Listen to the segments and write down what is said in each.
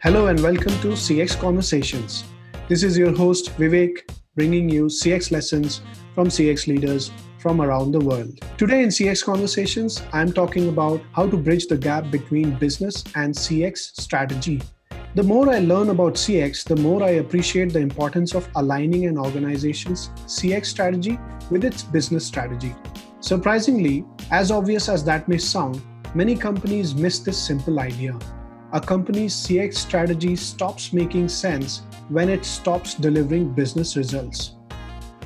Hello and welcome to CX Conversations. This is your host Vivek bringing you CX lessons from CX leaders from around the world. Today in CX Conversations, I'm talking about how to bridge the gap between business and CX strategy. The more I learn about CX, the more I appreciate the importance of aligning an organization's CX strategy with its business strategy. Surprisingly, as obvious as that may sound, many companies miss this simple idea. A company's CX strategy stops making sense when it stops delivering business results.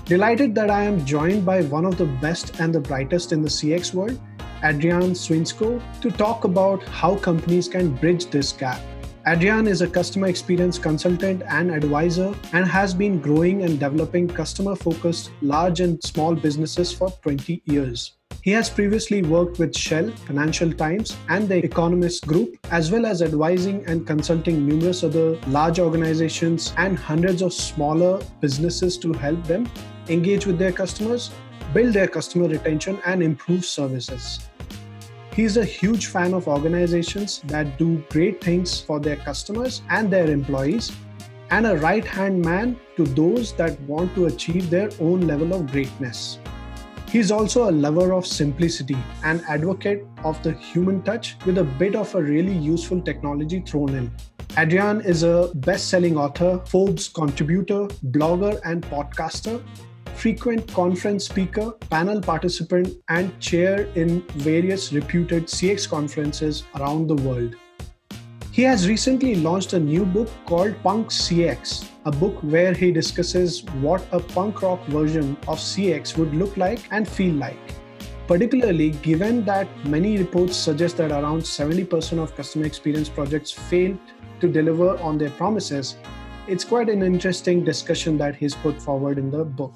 Delighted that I am joined by one of the best and the brightest in the CX world, Adrian Swinscoe, to talk about how companies can bridge this gap. Adrian is a customer experience consultant and advisor and has been growing and developing customer focused large and small businesses for 20 years. He has previously worked with Shell, Financial Times, and the Economist Group, as well as advising and consulting numerous other large organizations and hundreds of smaller businesses to help them engage with their customers, build their customer retention, and improve services. He's a huge fan of organizations that do great things for their customers and their employees, and a right hand man to those that want to achieve their own level of greatness. He's also a lover of simplicity and advocate of the human touch with a bit of a really useful technology thrown in. Adrian is a best selling author, Forbes contributor, blogger, and podcaster frequent conference speaker, panel participant, and chair in various reputed CX conferences around the world. He has recently launched a new book called Punk CX, a book where he discusses what a punk rock version of CX would look like and feel like. Particularly given that many reports suggest that around 70% of customer experience projects fail to deliver on their promises, it's quite an interesting discussion that he's put forward in the book.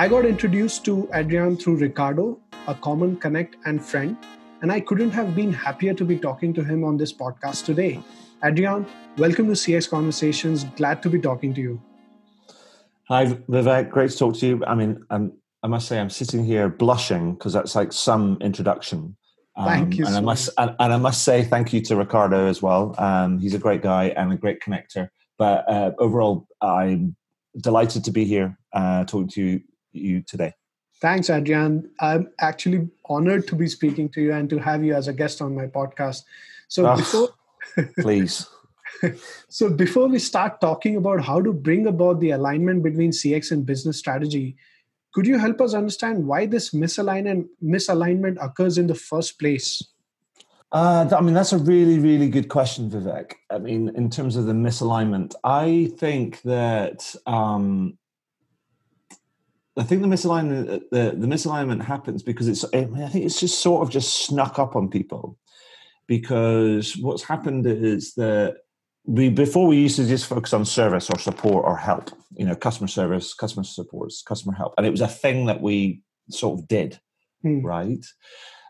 I got introduced to Adrian through Ricardo, a common connect and friend, and I couldn't have been happier to be talking to him on this podcast today. Adrian, welcome to CX Conversations. Glad to be talking to you. Hi, Vivek. Great to talk to you. I mean, I'm, I must say, I'm sitting here blushing because that's like some introduction. Um, thank you. And so I must and, and, I must say thank you to Ricardo as well. Um, he's a great guy and a great connector. But uh, overall, I'm delighted to be here uh, talking to you you today. Thanks, Adrian. I'm actually honored to be speaking to you and to have you as a guest on my podcast. So oh, before please. so before we start talking about how to bring about the alignment between CX and business strategy, could you help us understand why this misalignment misalignment occurs in the first place? Uh, I mean, that's a really, really good question, Vivek. I mean, in terms of the misalignment, I think that um, I think the misalignment uh, the, the misalignment happens because it's I think it's just sort of just snuck up on people because what's happened is that we before we used to just focus on service or support or help you know customer service customer support customer help and it was a thing that we sort of did hmm. right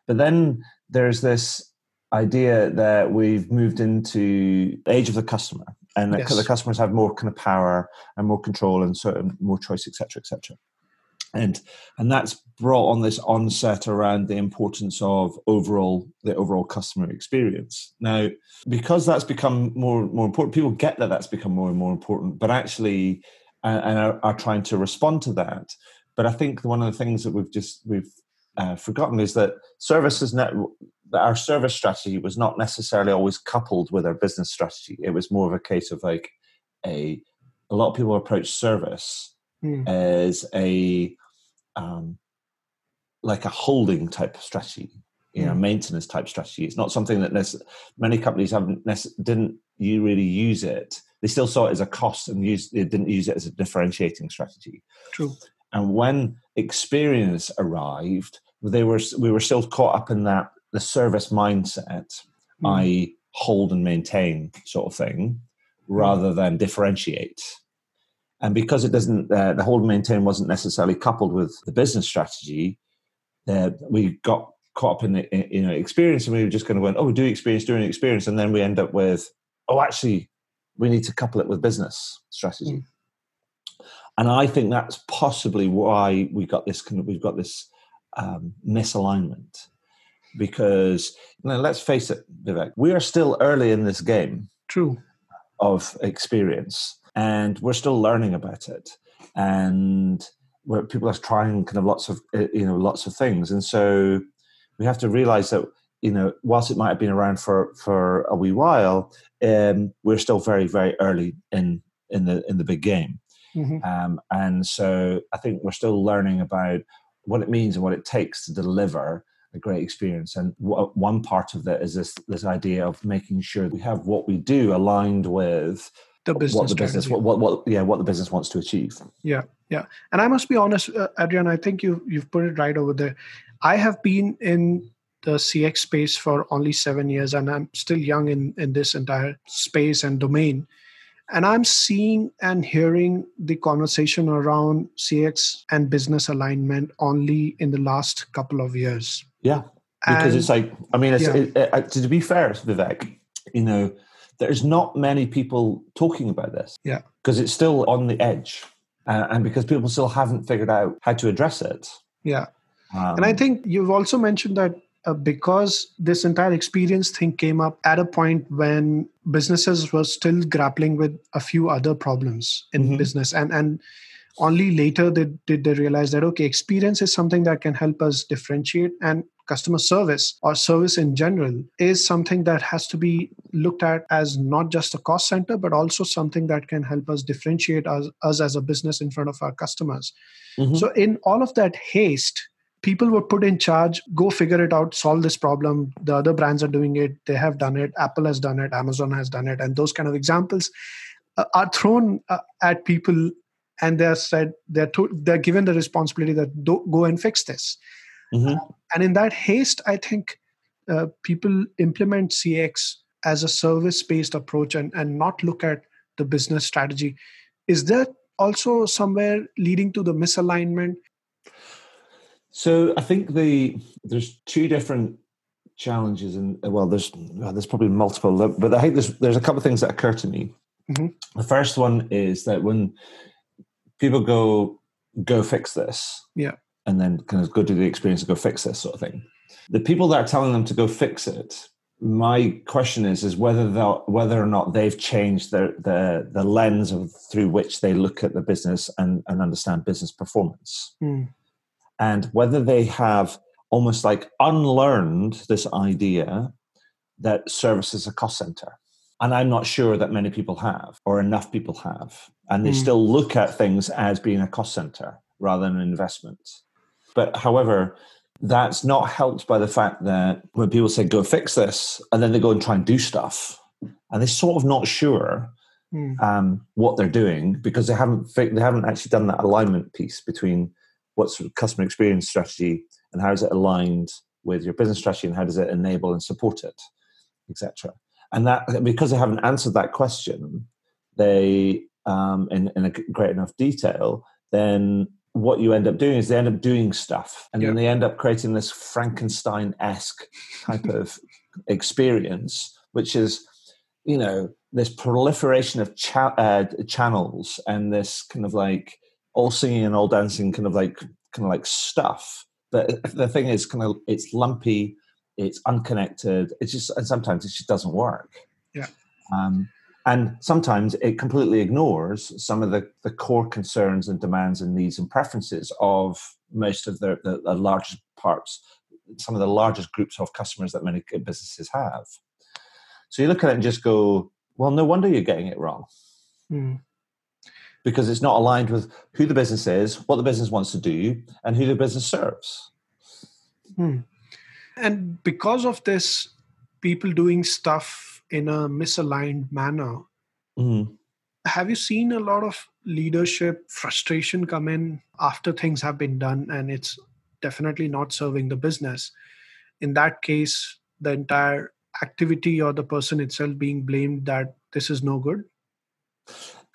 but then there's this idea that we've moved into age of the customer and yes. the customers have more kind of power and more control and certain more choice etc etc and and that's brought on this onset around the importance of overall the overall customer experience. Now because that's become more more important people get that that's become more and more important but actually and are, are, trying to respond to that. But i think one of the things that we've just we've uh, forgotten is that services net that our service strategy was not necessarily always coupled with our business strategy. It was more of a case of like a a lot of people approach service mm. as a um, like a holding type strategy, you know, mm. maintenance type strategy. It's not something that many companies haven't didn't you really use it. They still saw it as a cost and use they didn't use it as a differentiating strategy. True. And when experience arrived, they were we were still caught up in that the service mindset, mm. i.e., hold and maintain sort of thing, rather than differentiate. And because it doesn't, uh, the hold and maintain wasn't necessarily coupled with the business strategy, uh, we got caught up in the you know experience, and we were just going to went, oh, we do experience doing experience, and then we end up with, oh, actually, we need to couple it with business strategy. Mm. And I think that's possibly why we got this kind of, we've got this um, misalignment because you know, let's face it, Vivek, we are still early in this game True. Of experience, and we're still learning about it, and where people are trying kind of lots of uh, you know lots of things, and so we have to realize that you know whilst it might have been around for for a wee while, um, we're still very very early in in the in the big game. Mm-hmm. Um, and so I think we're still learning about what it means and what it takes to deliver a great experience. And w- one part of that is this this idea of making sure we have what we do aligned with the business what the business what, what, what yeah what the business wants to achieve. Yeah, yeah. And I must be honest, uh, Adrian. I think you you've put it right over there. I have been in the CX space for only seven years, and I'm still young in in this entire space and domain and i'm seeing and hearing the conversation around cx and business alignment only in the last couple of years yeah because and, it's like i mean it's, yeah. it, it, to be fair vivek you know there's not many people talking about this. Yeah. Because it's still on the edge uh, and because people still haven't figured out how to address it. Yeah. Um, and i think you've also mentioned that uh, because this entire experience thing came up at a point when businesses were still grappling with a few other problems in mm-hmm. business and and only later did, did they realize that okay experience is something that can help us differentiate and customer service or service in general is something that has to be looked at as not just a cost center but also something that can help us differentiate us, us as a business in front of our customers. Mm-hmm. so in all of that haste people were put in charge go figure it out solve this problem. The other brands are doing it. They have done it. Apple has done it. Amazon has done it. And those kind of examples uh, are thrown uh, at people and they're said they're to, they're given the responsibility that do, go and fix this. Mm-hmm. uh, and in that haste i think uh, people implement cx as a service based approach and, and not look at the business strategy is that also somewhere leading to the misalignment so I think the there's two different challenges, and well, there's well, there's probably multiple, but I think there's there's a couple of things that occur to me. Mm-hmm. The first one is that when people go go fix this, yeah, and then kind of go do the experience and go fix this sort of thing. The people that are telling them to go fix it, my question is is whether whether or not they've changed their the the lens of through which they look at the business and, and understand business performance. Mm and whether they have almost like unlearned this idea that service is a cost center. And I'm not sure that many people have, or enough people have. And they mm. still look at things as being a cost center rather than an investment. But however, that's not helped by the fact that when people say, go fix this, and then they go and try and do stuff, and they're sort of not sure mm. um, what they're doing because they haven't, they haven't actually done that alignment piece between what's sort of customer experience strategy and how is it aligned with your business strategy and how does it enable and support it, etc. And that because they haven't answered that question, they um, in, in a great enough detail, then what you end up doing is they end up doing stuff and then they end up creating this Frankenstein-esque type of experience, which is, you know, this proliferation of cha- uh, channels and this kind of like all singing and all dancing kind of like kind of like stuff. But the thing is, kind of, it's lumpy, it's unconnected. It's just, and sometimes it just doesn't work. Yeah. Um, and sometimes it completely ignores some of the, the core concerns and demands and needs and preferences of most of the, the, the largest parts, some of the largest groups of customers that many businesses have. So you look at it and just go, well, no wonder you're getting it wrong. Mm because it's not aligned with who the business is, what the business wants to do, and who the business serves. Hmm. And because of this, people doing stuff in a misaligned manner, mm. have you seen a lot of leadership frustration come in after things have been done and it's definitely not serving the business? In that case, the entire activity or the person itself being blamed that this is no good?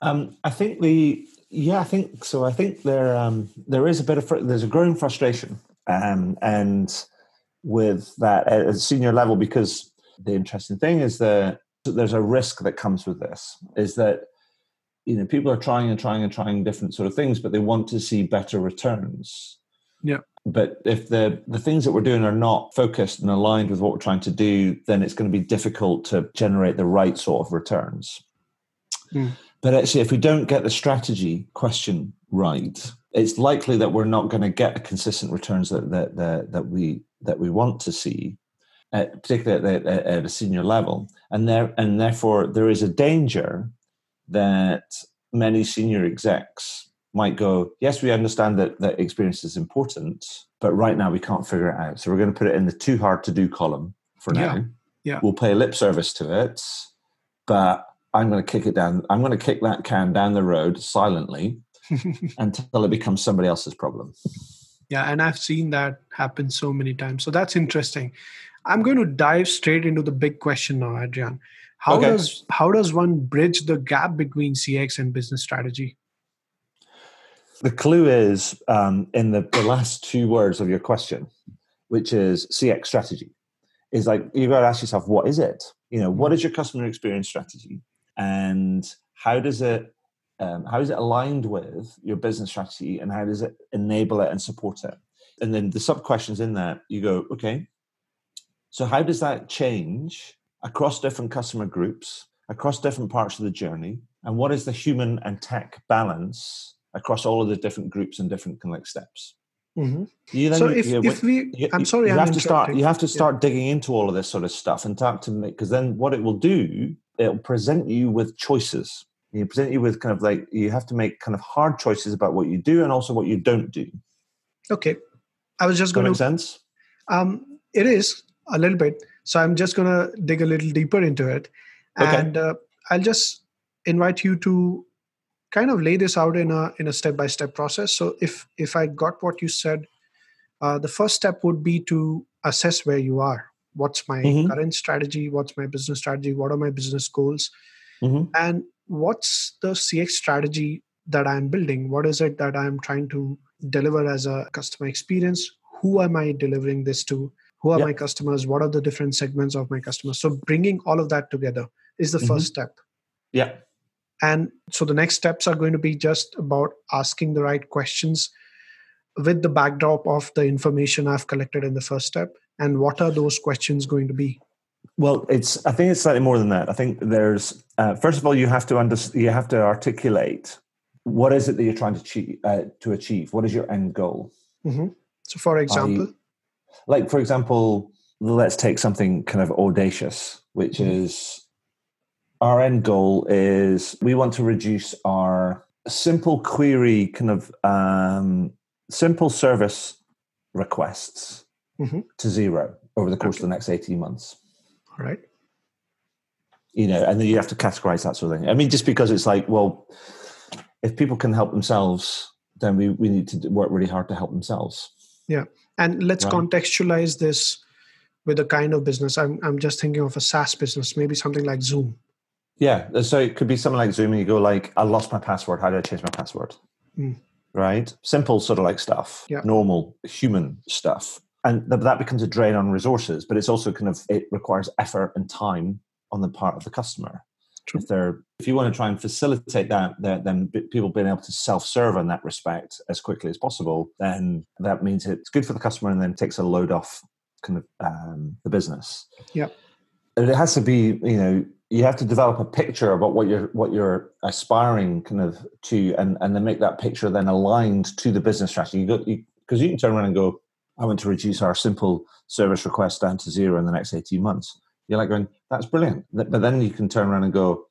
Um, I think the yeah, I think so. I think there um, there is a bit of there's a growing frustration, um, and with that at a senior level, because the interesting thing is that there's a risk that comes with this. Is that you know people are trying and trying and trying different sort of things, but they want to see better returns. Yeah. But if the the things that we're doing are not focused and aligned with what we're trying to do, then it's going to be difficult to generate the right sort of returns. Mm. But actually, if we don't get the strategy question right, it's likely that we're not going to get the consistent returns that that that, that we that we want to see, uh, particularly at, at, at a senior level, and there and therefore there is a danger that many senior execs might go, yes, we understand that that experience is important, but right now we can't figure it out. So we're going to put it in the too hard to do column for now. Yeah. Yeah. We'll pay lip service to it, but I'm going to kick it down. I'm going to kick that can down the road silently until it becomes somebody else's problem. Yeah, and I've seen that happen so many times. So that's interesting. I'm going to dive straight into the big question now, Adrian. How Okay. does how does one bridge the gap between CX and business strategy? The clue is um, in the, the last two words of your question, which is CX strategy. Is like you've got to ask yourself, what is it? You know, what is your customer experience strategy, and how does it um, how is it aligned with your business strategy, and how does it enable it and support it? And then the sub questions in that, you go, okay, so how does that change across different customer groups, across different parts of the journey, and what is the human and tech balance across all of the different groups and different like steps? Mhm. You then So if, you- if we, you- I'm sorry, you I'm have to start. You have to Yeah. start digging into all of this sort of stuff and start to make because then what it will do, it'll present you with choices. You present you with kind of like you have to make kind of hard choices about what you do and also what you don't do. Okay, I was just going to make sense? Um, it is a little bit. So I'm just going to dig a little deeper into it, Okay. and uh, I'll just invite you to kind of lay this out in a in a step by step process. So if if I got what you said, uh, the first step would be to assess where you are. What's my Mhm. current strategy? What's my business strategy? What are my business goals? hmm and what's the cx strategy that i'm building what is it that i'm trying to deliver as a customer experience who am i delivering this to who are Yep. my customers what are the different segments of my customers so bringing all of that together is the Mhm. first step Yeah. and so the next steps are going to be just about asking the right questions with the backdrop of the information i've collected in the first step and what are those questions going to be Well, it's. I think it's slightly more than that. I think there's. Uh, first of all, you have to under, You have to articulate what is it that you're trying to achieve. Uh, to achieve. What is your end goal? Mhm. so for example like for example let's take something kind of audacious which Mhm. is our end goal is we want to reduce our simple query kind of um, simple service requests Mhm. to zero over the course of the next 18 months. All right. You know and then you have to categorize that sort of thing. I mean just because it's like well if people can help themselves then we, we need to work really hard to help themselves And let's Right. contextualize this with a kind of business. I'm, I'm just thinking of a SaaS business, maybe something like Zoom. Yeah, so it could be something like Zoom, and you go like, "I lost my password. How do I change my password?" Mm. Right, simple sort of like stuff, Yeah. normal human stuff, and th- that becomes a drain on resources. But it's also kind of it requires effort and time on the part of the customer. True. If they're if you want to try and facilitate that, that then people being able to self serve in that respect as quickly as possible, then that means it's good for the customer and then takes a load off kind of um, the business. Yeah. And it has to be you know you have to develop a picture about what you're what you're aspiring kind of to and and then make that picture then aligned to the business strategy you go because you, can turn around and go i want to reduce our simple service request down to zero in the next 18 months you're like going that's brilliant. But then you can turn around and go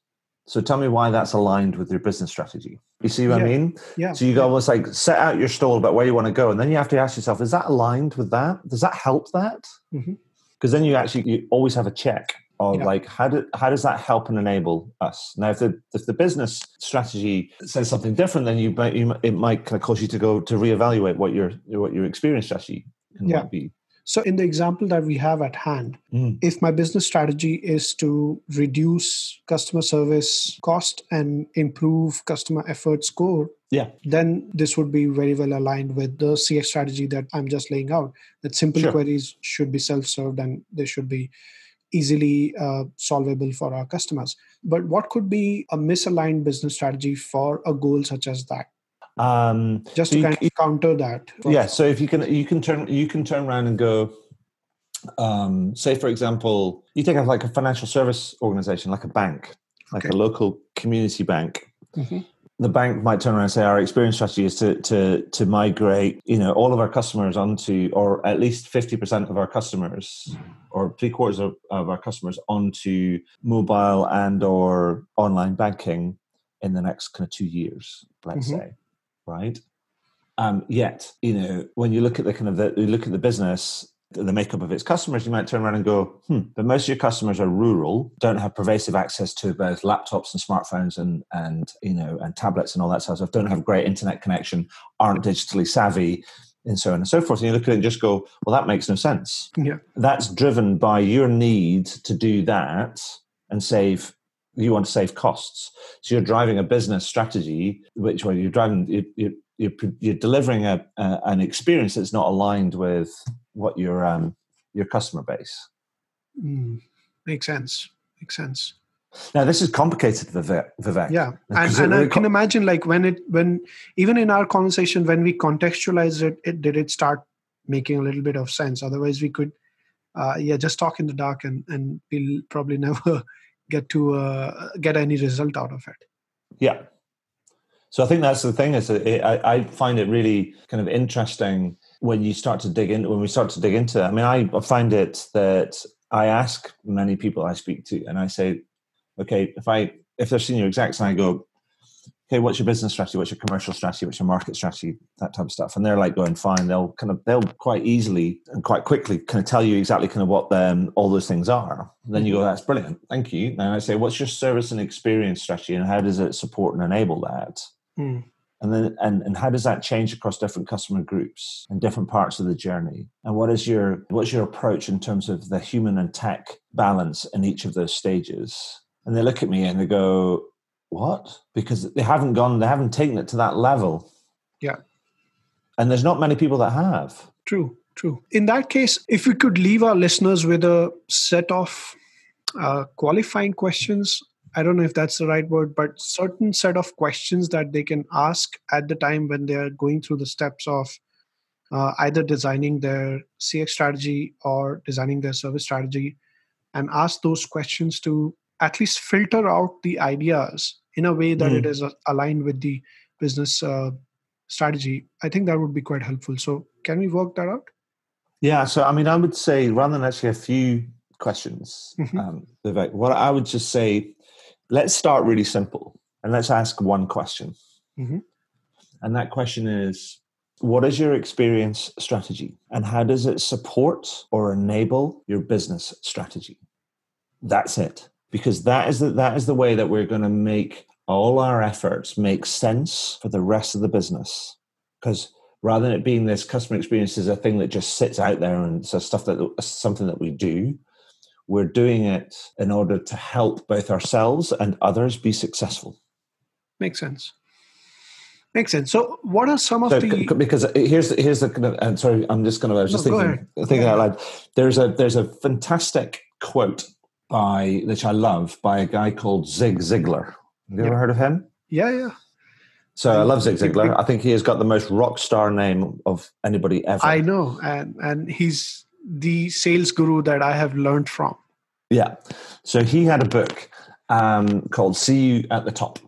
so tell me why that's aligned with your business strategy. You see what i mean? Yeah. so you go almost like set out your stall about where you want to go and then you have to ask yourself is that aligned with that? Does that help that? Mm-hmm. Because then you actually you always have a check of Yeah. like how do, how does that help and enable us? Now if the if the business strategy says something different then you might you, it might kind of cause you to go to reevaluate what your what your experience strategy can Yeah. might be So, in the example that we have at hand, Mm. if my business strategy is to reduce customer service cost and improve customer effort score, yeah then this would be very well aligned with the CX strategy that I'm just laying out. That simple Sure. queries should be self served and they should be easily uh, solvable for our customers. But what could be a misaligned business strategy for a goal such as that? Um, Just so to kind of counter that. yeah so if you can you can turn you can turn around and go um say for example you take like a financial service organization like a bank like Okay. a local community bank Mhm. the bank might turn around and say our experience strategy is to to to migrate you know all of our customers onto or at least 50% of our customers or three quarters of, of our customers onto mobile and or online banking in the next kind of two years let's Mhm. say right um, yet you know when you look at the kind of the you look at the business the makeup of its customers, you might turn around and go, hmm, but most of your customers are rural, don't have pervasive access to both laptops and smartphones and and you know and tablets and all that sort of stuff, don't have great internet connection, aren't digitally savvy, and so on and so forth. And you look at it and just go, well, that makes no sense. Yeah. That's driven by your need to do that and save you want to save costs. So you're driving a business strategy, which when you're driving, you, you, you're, you're delivering a, a, an experience that's not aligned with what your um, your customer base. Mm, makes sense. Makes sense. Now this is complicated, Vivek. Vivek. Yeah, and, and it I can imagine like when it when even in our conversation when we contextualized it, it did it start making a little bit of sense. Otherwise, we could uh, yeah just talk in the dark and and we'll probably never get to uh, get any result out of it. Yeah. So I think that's the thing is it, I, I find it really kind of interesting when you start to dig in when we start to dig into it. I mean, I find it that I ask many people I speak to, and I say, okay, if I if they're senior execs, and I go, okay, what's your business strategy? What's your commercial strategy? What's your market strategy? That type of stuff, and they're like going fine. They'll kind of they'll quite easily and quite quickly kind of tell you exactly kind of what them all those things are. And then you go, that's brilliant, thank you. Then I say, what's your service and experience strategy, and how does it support and enable that? Mm, and then and, and how does that change across different customer groups and different parts of the journey and what is your what's your approach in terms of the human and tech balance in each of those stages and they look at me and they go what because they haven't gone they haven't taken it to that level Yeah. and there's not many people that have true, true. In that case, if we could leave our listeners with a set of uh, qualifying questions. I don't know if that's the right word, but certain set of questions that they can ask at the time when they are going through the steps of uh, either designing their CX strategy or designing their service strategy, and ask those questions to at least filter out the ideas in a way that Mm. it is uh, aligned with the business uh, strategy. I think that would be quite helpful. So, can we work that out? Yeah, so I mean, I would say rather than actually a few questions, Mhm. um, Vivek, what I would just say, let's start really simple and let's ask one question. Mhm. And that question is what is your experience strategy and how does it support or enable your business strategy? That's it. Because that is the, that is the way that we're going to make all our efforts make sense for the rest of the business. Because rather than it being this customer experience is a thing that just sits out there and it's a stuff that uh, something that we do we're doing it in order to help both ourselves and others be successful Makes sense. Makes sense. So, what are some of so, the because uh, here's here's the kind of and sorry i'm just going to i was just No, thinking thinking out loud there's a there's a fantastic quote by which i love by a guy called zig ziglar have you Yeah. ever heard of him yeah, yeah. so i love zig ziglar i think he has got the most rock star name of anybody ever I know, and and he's the sales guru that I have learned from. Yeah. So he had a book um, called See You at the Top.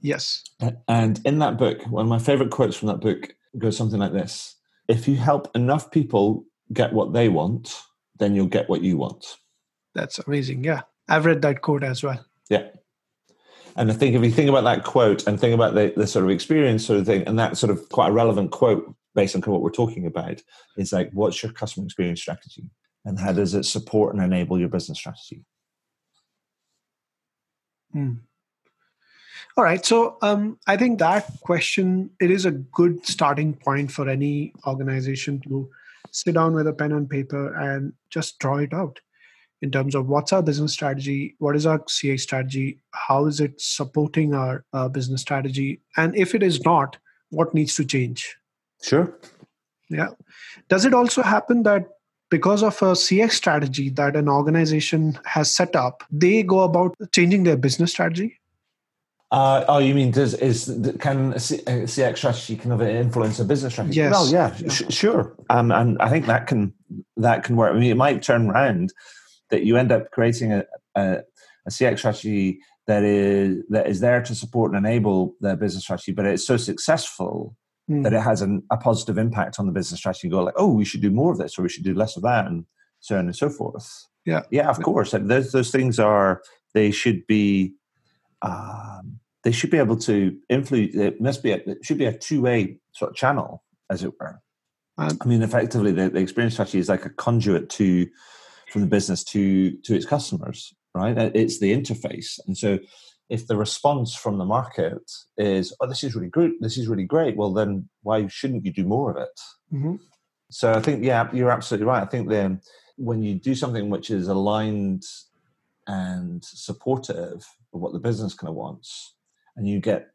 Yes. And in that book, one of my favorite quotes from that book goes something like this If you help enough people get what they want, then you'll get what you want. That's amazing. Yeah. I've read that quote as well. Yeah. And I think if you think about that quote and think about the, the sort of experience sort of thing, and that sort of quite a relevant quote based on what we're talking about, is like, what's your customer experience strategy? And how does it support and enable your business strategy? Hmm. All right. So um, I think that question it is a good starting point for any organization to sit down with a pen and paper and just draw it out in terms of what's our business strategy, what is our CA strategy, how is it supporting our uh, business strategy, and if it is not, what needs to change. Sure. Yeah. Does it also happen that because of a CX strategy that an organization has set up, they go about changing their business strategy? Uh, oh, you mean does is can a CX strategy kind of influence a business strategy? Yes. Well, yeah, yeah. Sh- sure. Um, and I think that can that can work. I mean, it might turn around that you end up creating a, a, a CX strategy that is that is there to support and enable their business strategy, but it's so successful mm. that it has an, a positive impact on the business strategy. You go like, oh, we should do more of this, or we should do less of that, and so on and so forth. Yeah, yeah, of course. Those those things are they should be. Um, they should be able to influence. It must be. A, it should be a two-way sort of channel, as it were. Um, I mean, effectively, the, the experience strategy is like a conduit to from the business to to its customers, right? It's the interface, and so if the response from the market is, "Oh, this is really good. This is really great," well, then why shouldn't you do more of it? Mm-hmm. So I think, yeah, you're absolutely right. I think then when you do something which is aligned and supportive of what the business kind of wants, and you get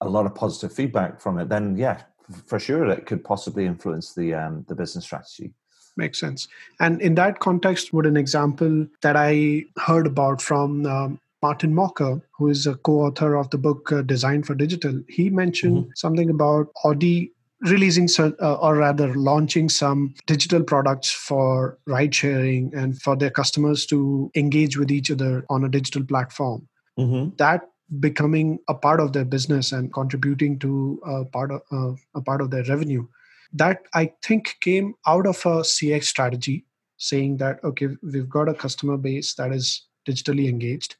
a lot of positive feedback from it, then yeah, for sure, it could possibly influence the um, the business strategy. Makes sense. And in that context, would an example that I heard about from um, Martin Mocker, who is a co-author of the book uh, Design for Digital, he mentioned mm-hmm. something about Audi releasing uh, or rather launching some digital products for ride sharing and for their customers to engage with each other on a digital platform mm-hmm. that becoming a part of their business and contributing to a part of uh, a part of their revenue that i think came out of a cx strategy saying that okay we've got a customer base that is digitally engaged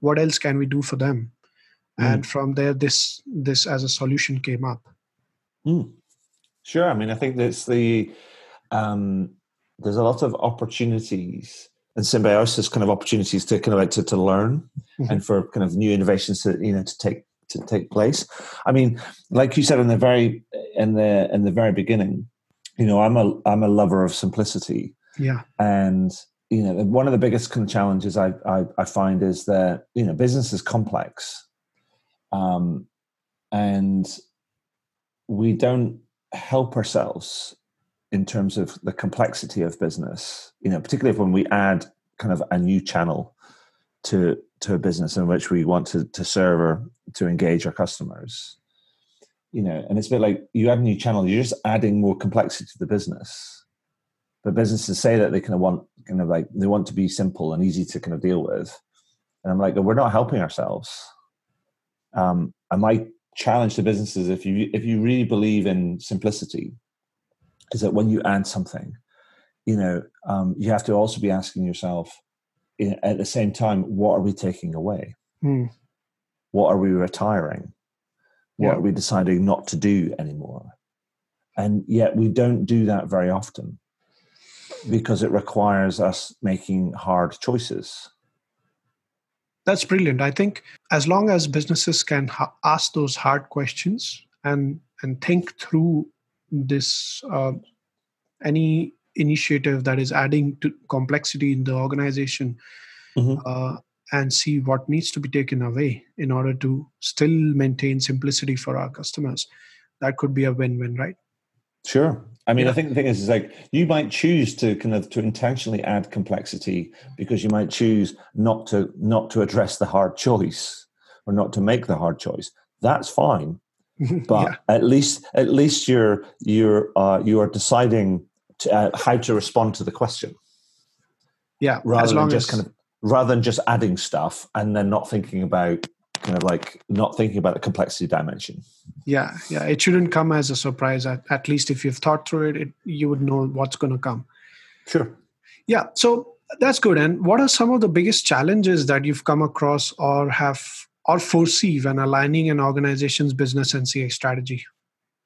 what else can we do for them mm. and from there this this as a solution came up mm. sure i mean i think that's the um there's a lot of opportunities and symbiosis kind of opportunities to kind of like to, to learn mm-hmm. and for kind of new innovations to you know to take to take place. I mean, like you said in the very in the in the very beginning, you know, I'm a I'm a lover of simplicity. Yeah. And you know, one of the biggest kind of challenges I, I, I find is that you know business is complex, um, and we don't help ourselves in terms of the complexity of business. You know, particularly when we add kind of a new channel to to a business in which we want to to serve or to engage our customers. You know, and it's a bit like you add a new channel, you're just adding more complexity to the business. But businesses say that they kind of want kind of like they want to be simple and easy to kind of deal with. And I'm like, we're not helping ourselves. Um, I might challenge the businesses if you if you really believe in simplicity, is that when you add something, you know, um, you have to also be asking yourself, at the same time, what are we taking away? Mm. What are we retiring? What yeah. are we deciding not to do anymore? And yet we don't do that very often because it requires us making hard choices. That's brilliant. I think as long as businesses can ha- ask those hard questions and and think through this uh, any initiative that is adding to complexity in the organization mm-hmm. uh, and see what needs to be taken away in order to still maintain simplicity for our customers that could be a win-win right sure i mean yeah. i think the thing is is like you might choose to kind of to intentionally add complexity because you might choose not to not to address the hard choice or not to make the hard choice that's fine but yeah. at least at least you're you're uh, you are deciding to, uh, how to respond to the question. Yeah, rather than just as... kind of rather than just adding stuff and then not thinking about kind of like not thinking about the complexity dimension. Yeah, yeah, it shouldn't come as a surprise. At, at least if you've thought through it, it you would know what's going to come. Sure. Yeah, so that's good. And what are some of the biggest challenges that you've come across or have or foresee when aligning an organization's business and CX strategy?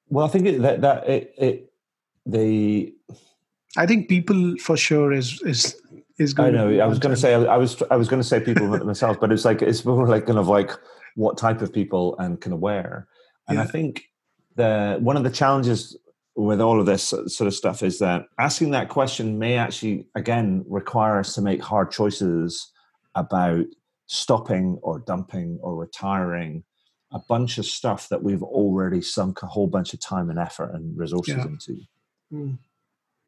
Well, I think that that it, it the I think people for sure is is is going. I know. I was going to say I was I was going to say people myself, but it's like it's more like kind of like what type of people and kind of where. And yeah. I think the one of the challenges with all of this sort of stuff is that asking that question may actually again require us to make hard choices about stopping or dumping or retiring a bunch of stuff that we've already sunk a whole bunch of time and effort and resources yeah. into. Mm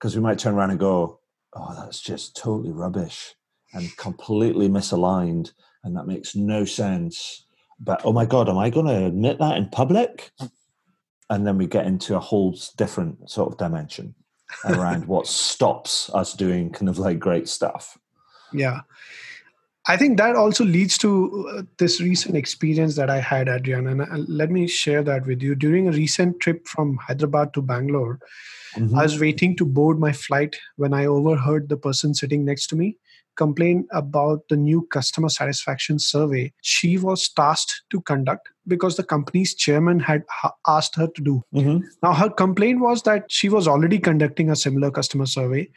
because we might turn around and go, oh, that's just totally rubbish and completely misaligned, and that makes no sense. but oh my god, am I going to admit that in public? And then we get into a whole different sort of dimension around what stops us doing kind of like great stuff. Yeah. I think that also leads to uh, this recent experience that I had, Adrian. And uh, let me share that with you. During a recent trip from Hyderabad to Bangalore, mm-hmm. I was waiting to board my flight when I overheard the person sitting next to me complain about the new customer satisfaction survey she was tasked to conduct because the company's chairman had asked her to do. Mm-hmm. Now, her complaint was that she was already conducting a similar customer survey.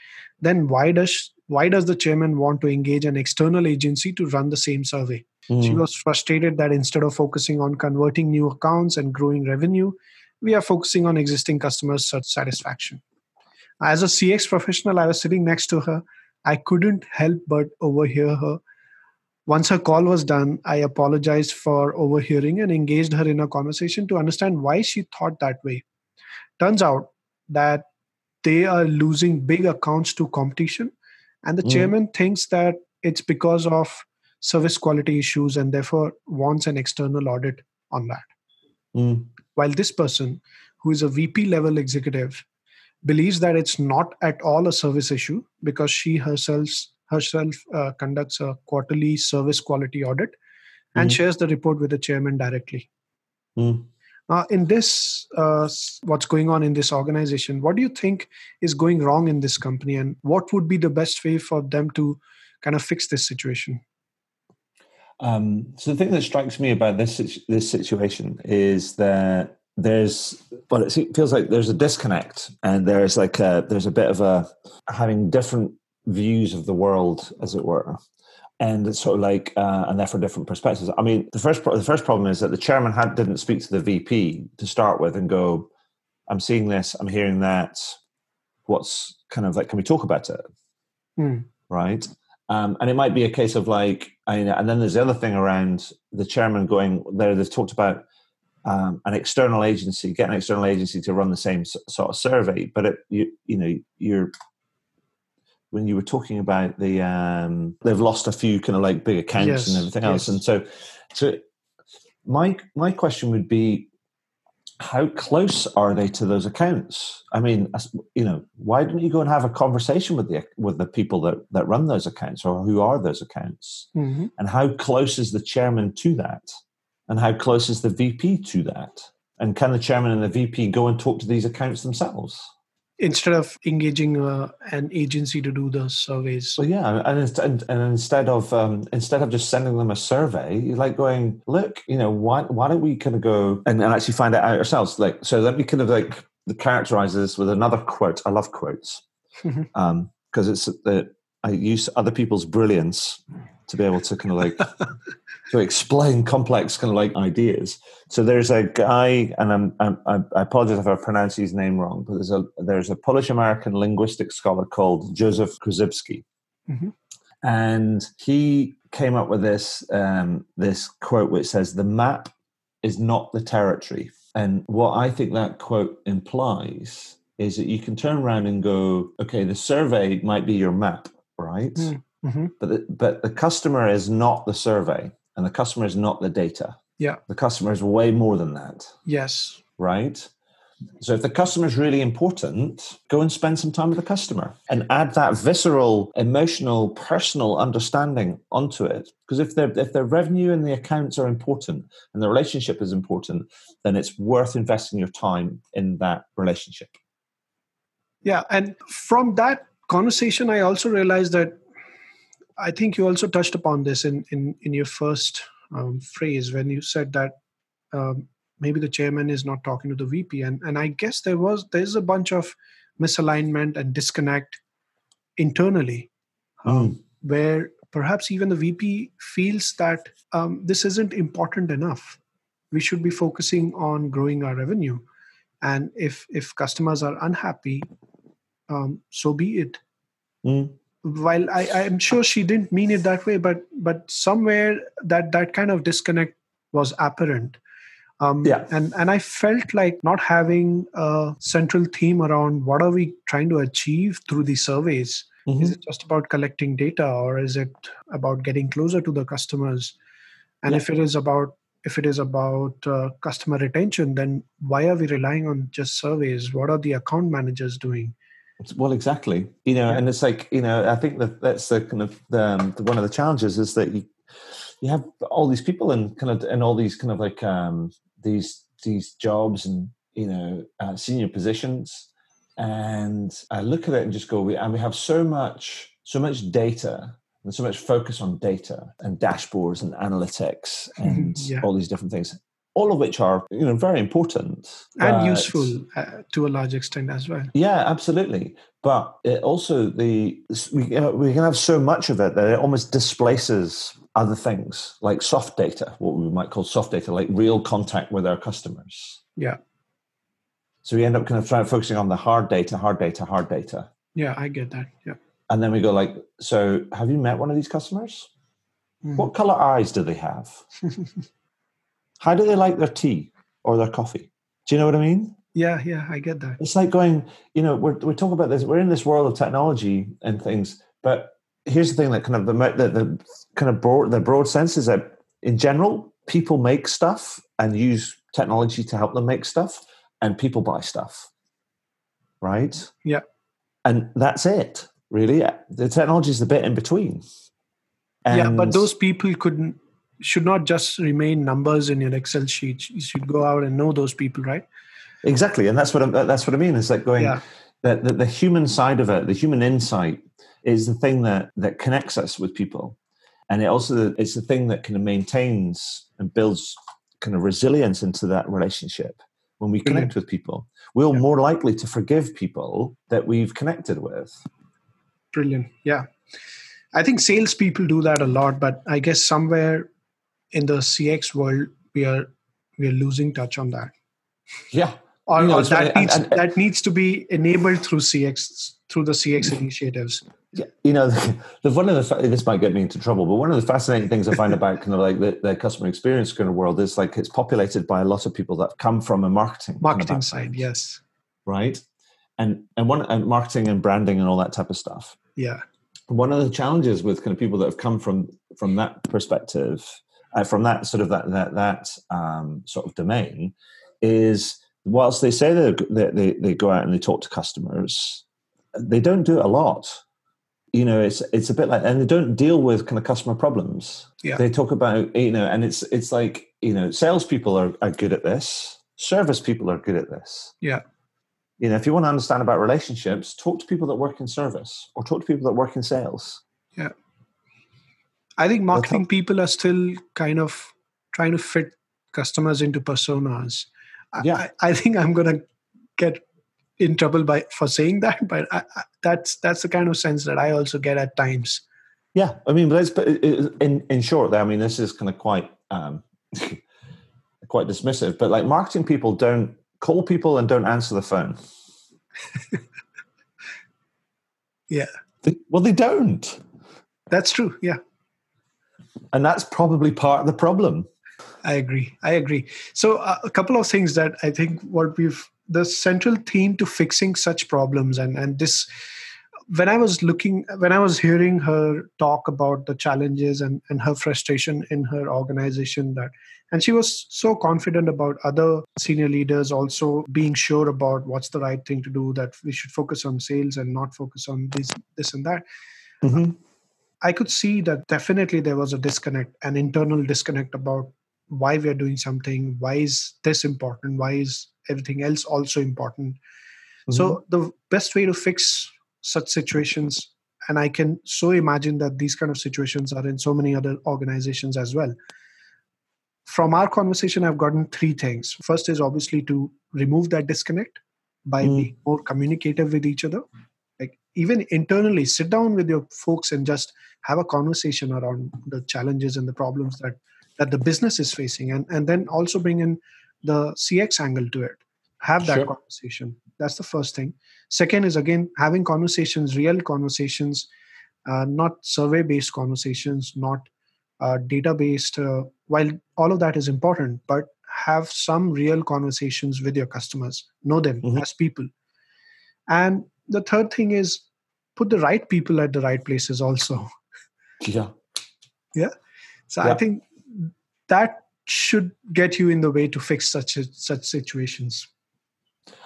Then, why does why does the chairman want to engage an external agency to run the same survey? Mm. She was frustrated that instead of focusing on converting new accounts and growing revenue, we are focusing on existing customers' satisfaction. As a CX professional, I was sitting next to her. I couldn't help but overhear her. Once her call was done, I apologized for overhearing and engaged her in a conversation to understand why she thought that way. Turns out that they are losing big accounts to competition and the mm. chairman thinks that it's because of service quality issues and therefore wants an external audit on that. Mm. While this person, who is a VP level executive, believes that it's not at all a service issue because she herself herself uh, conducts a quarterly service quality audit and mm. shares the report with the chairman directly. Mm. Uh, in this, uh, what's going on in this organization, what do you think is going wrong in this company, and what would be the best way for them to kind of fix this situation? Um, so the thing that strikes me about this this situation is that there's well it feels like there's a disconnect and there's like a there's a bit of a having different views of the world as it were and it's sort of like uh, and therefore different perspectives. I mean, the first the first problem is that the chairman had didn't speak to the VP to start with and go, "I'm seeing this, I'm hearing that. What's kind of like? Can we talk about it?" Mm. Right, um, and it might be a case of like, I, and then there's the other thing around the chairman going there. They've talked about um, an external agency, get an external agency to run the same sort of survey, but it, you you know you're when you were talking about the um, they've lost a few kind of like big accounts yes, and everything else, yes. and so so my my question would be how close are they to those accounts? I mean, you know, why don't you go and have a conversation with the with the people that that run those accounts or who are those accounts, mm-hmm. and how close is the chairman to that, and how close is the VP to that, and can the chairman and the VP go and talk to these accounts themselves? instead of engaging uh, an agency to do the surveys. Well, yeah, and and, and instead of um, instead of just sending them a survey, you're like going, look, you know, why why don't we kind of go and, and actually find it out ourselves? Like, so let me kind of like characterize this with another quote. I love quotes because mm-hmm. um, it's that I use other people's brilliance to be able to kind of like to explain complex kind of like ideas. So there's a guy, and I'm, I'm, i apologize if I pronounce his name wrong, but there's a there's a Polish American linguistic scholar called Joseph Korzybski, mm-hmm. and he came up with this um, this quote which says, "The map is not the territory." And what I think that quote implies is that you can turn around and go, "Okay, the survey might be your map, right?" Mm. Mm-hmm. But the, but the customer is not the survey and the customer is not the data. Yeah. The customer is way more than that. Yes. Right? So if the customer is really important, go and spend some time with the customer and add that visceral, emotional, personal understanding onto it. Because if their if their revenue and the accounts are important and the relationship is important, then it's worth investing your time in that relationship. Yeah, and from that conversation, I also realized that I think you also touched upon this in in, in your first um, phrase when you said that um, maybe the chairman is not talking to the VP, and and I guess there was there's a bunch of misalignment and disconnect internally, mm. where perhaps even the VP feels that um, this isn't important enough. We should be focusing on growing our revenue, and if if customers are unhappy, um, so be it. Mm while I, I'm sure she didn't mean it that way, but but somewhere that that kind of disconnect was apparent. Um, yeah. And and I felt like not having a central theme around what are we trying to achieve through these surveys. Mm-hmm. Is it just about collecting data, or is it about getting closer to the customers? And yeah. if it is about if it is about uh, customer retention, then why are we relying on just surveys? What are the account managers doing? Well, exactly. You know, yeah. and it's like you know, I think that that's the kind of the, um, the, one of the challenges is that you you have all these people and kind of and all these kind of like um, these these jobs and you know uh, senior positions, and I look at it and just go, we and we have so much so much data and so much focus on data and dashboards and analytics and yeah. all these different things all of which are you know very important and useful uh, to a large extent as well. Yeah absolutely. But it also the we, you know, we can have so much of it that it almost displaces other things like soft data what we might call soft data like real contact with our customers. Yeah. So we end up kind of trying focusing on the hard data hard data hard data. Yeah i get that yeah. And then we go like so have you met one of these customers? Mm. what color eyes do they have how do they like their tea or their coffee? Do you know what i mean? Yeah yeah i get that. It's like going you know we're, we're talking about this we're in this world of technology and things but here's the thing that kind of the, the, the kind of broad the broad sense is that in general people make stuff and use technology to help them make stuff and people buy stuff right? Yeah. And that's it really. The technology is the bit in between. And yeah, but those people couldn't should not just remain numbers in your Excel sheet. You should go out and know those people, right? Exactly, and that's what I, that's what I mean. It's like going yeah. that the, the human side of it, the human insight, is the thing that that connects us with people, and it also it's the thing that kind of maintains and builds kind of resilience into that relationship when we connect mm-hmm. with people. We're yeah. more likely to forgive people that we've connected with Brilliant. Yeah. I think salespeople do that a lot, but I guess somewhere in the CX world, we are we are losing touch on that. Yeah. Or, know, or that needs and, and, that needs to be enabled through CX through the CX initiatives. Yeah, you know, the, the, one of the this might get me into trouble, but one of the fascinating things I find about kind of like the, the customer experience kind of world is like it's populated by a lot of people that come from a marketing marketing kind of side. Yes, right, and and one and marketing and branding and all that type of stuff. Yeah. One of the challenges with kind of people that have come from from that perspective, uh, from that sort of that that that um, sort of domain, is whilst they say they, they they go out and they talk to customers, they don't do it a lot. You know, it's it's a bit like, and they don't deal with kind of customer problems. Yeah. They talk about you know, and it's it's like you know, salespeople are, are good at this. Service people are good at this. Yeah you know if you want to understand about relationships talk to people that work in service or talk to people that work in sales yeah i think marketing people are still kind of trying to fit customers into personas yeah i, I think i'm going to get in trouble by for saying that but I, I, that's that's the kind of sense that i also get at times yeah i mean let's in in short i mean this is kind of quite um quite dismissive but like marketing people don't call people and don't answer the phone. yeah. They, well, they don't. That's true. Yeah. And that's probably part of the problem. I agree. I agree. So, uh, a couple of things that I think what we've the central theme to fixing such problems and and this when I was looking, when I was hearing her talk about the challenges and, and her frustration in her organization, that and she was so confident about other senior leaders also being sure about what's the right thing to do, that we should focus on sales and not focus on this, this and that. Mm-hmm. I could see that definitely there was a disconnect, an internal disconnect about why we are doing something, why is this important, why is everything else also important. Mm-hmm. So the best way to fix such situations and i can so imagine that these kind of situations are in so many other organizations as well from our conversation i've gotten three things first is obviously to remove that disconnect by mm. being more communicative with each other even internally sit down with your folks and just have a conversation around the challenges and the problems that that the business is facing and and then also bring in the cx angle to it. Have that sure. conversation. That's the first thing. Second is again having conversations real conversations uh, not survey based conversations not uh, data based uh, while all of that is important but have some real conversations with your customers. Know them mm-hmm. as people. And the third thing is put the right people at the right places also yeah yeah so yeah. i think that should get you in the way to fix such a, such situations?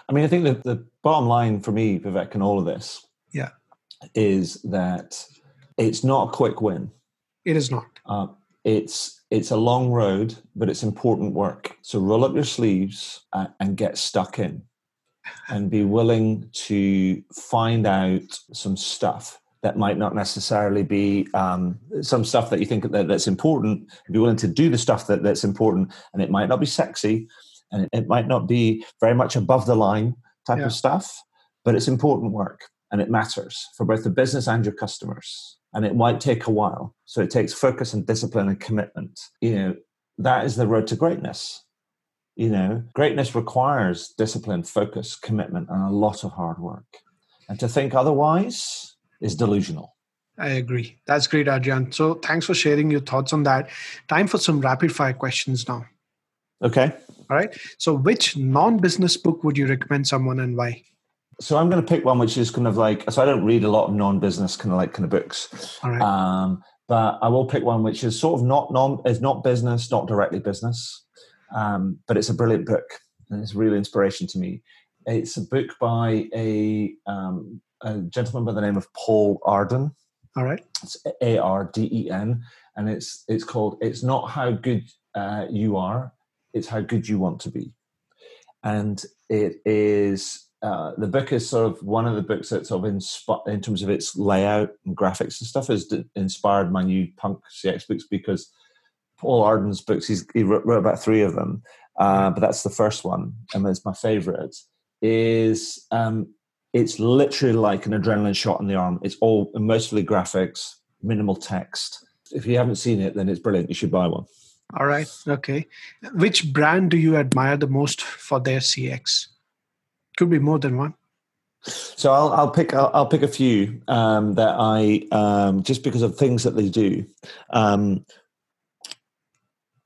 I mean, I think that the bottom line for me, Vivek, in all of this, yeah, is that it's not a quick win. It is not. Uh, it's it's a long road, but it's important work. So roll up your sleeves and, and get stuck in, and be willing to find out some stuff that might not necessarily be um, some stuff that you think that, that's important. Be willing to do the stuff that, that's important, and it might not be sexy, and it, it might not be very much above the line type yeah. of stuff, but it's important work and it matters for both the business and your customers. And it might take a while. So it takes focus and discipline and commitment. You know, that is the road to greatness. You know, greatness requires discipline, focus, commitment, and a lot of hard work. And to think otherwise is delusional. I agree. That's great, Adrian. So thanks for sharing your thoughts on that. Time for some rapid fire questions now. Okay. All right. So, which non business book would you recommend someone and why? So, I'm going to pick one which is kind of like, so I don't read a lot of non business kind of like kind of books. All right. Um, but I will pick one which is sort of not non, is not business, not directly business, um, but it's a brilliant book and it's a real inspiration to me. It's a book by a, um, a gentleman by the name of Paul Arden. All right. It's A R D E N, and it's it's called "It's Not How Good uh, You Are, it's how good you want to be and it is uh, the book is sort of one of the books that sort of insp- in terms of its layout and graphics and stuff has d- inspired my new punk cx books because paul arden's books he wrote, wrote, about three of them uh, but that's the first one and it's my favorite is um, it's literally like an adrenaline shot in the arm it's all mostly graphics minimal text if you haven't seen it then it's brilliant you should buy one all right. Okay. Which brand do you admire the most for their CX? Could be more than one. So I'll, I'll pick I'll, I'll, pick a few um, that I um, just because of things that they do. Um,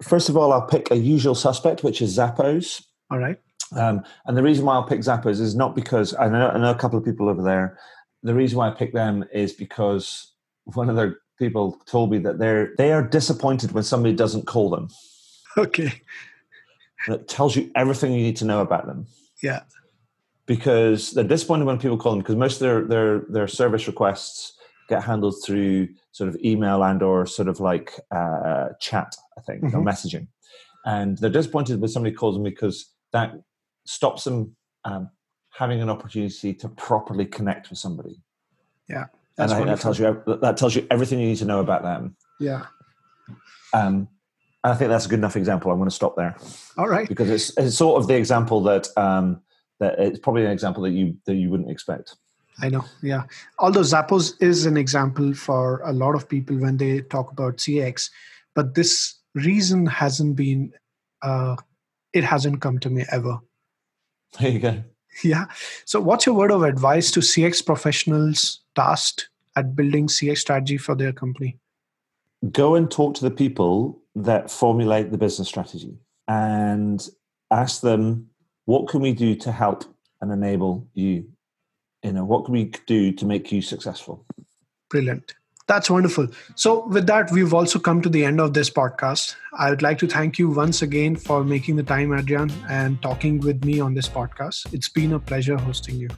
first of all, I'll pick a usual suspect, which is Zappos. All right. Um, and the reason why I'll pick Zappos is not because I know, I know a couple of people over there. The reason why I pick them is because one of their people told me that they're they are disappointed when somebody doesn't call them. Okay. It tells you everything you need to know about them. Yeah. Because they're disappointed when people call them because most of their their their service requests get handled through sort of email and or sort of like uh, chat, I think, mm-hmm. or messaging. And they're disappointed when somebody calls them because that stops them um, having an opportunity to properly connect with somebody. Yeah. And I, think that tells you that tells you everything you need to know about them. Yeah. Um, and I think that's a good enough example. I'm going to stop there. All right. Because it's, it's sort of the example that um, that it's probably an example that you that you wouldn't expect. I know, yeah. Although Zappos is an example for a lot of people when they talk about CX, but this reason hasn't been, uh, it hasn't come to me ever. There you go. Yeah. So, what's your word of advice to CX professionals tasked at building CX strategy for their company? Go and talk to the people that formulate the business strategy and ask them, what can we do to help and enable you? You know, what can we do to make you successful? Brilliant. That's wonderful. So, with that, we've also come to the end of this podcast. I would like to thank you once again for making the time, Adrian, and talking with me on this podcast. It's been a pleasure hosting you.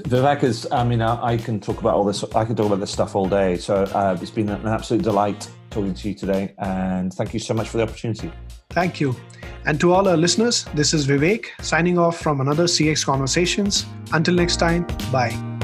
Vivek is, I mean, I, I, can talk about all this, I can talk about this stuff all day. So, uh, it's been an absolute delight talking to you today. And thank you so much for the opportunity. Thank you. And to all our listeners, this is Vivek signing off from another CX Conversations. Until next time, bye.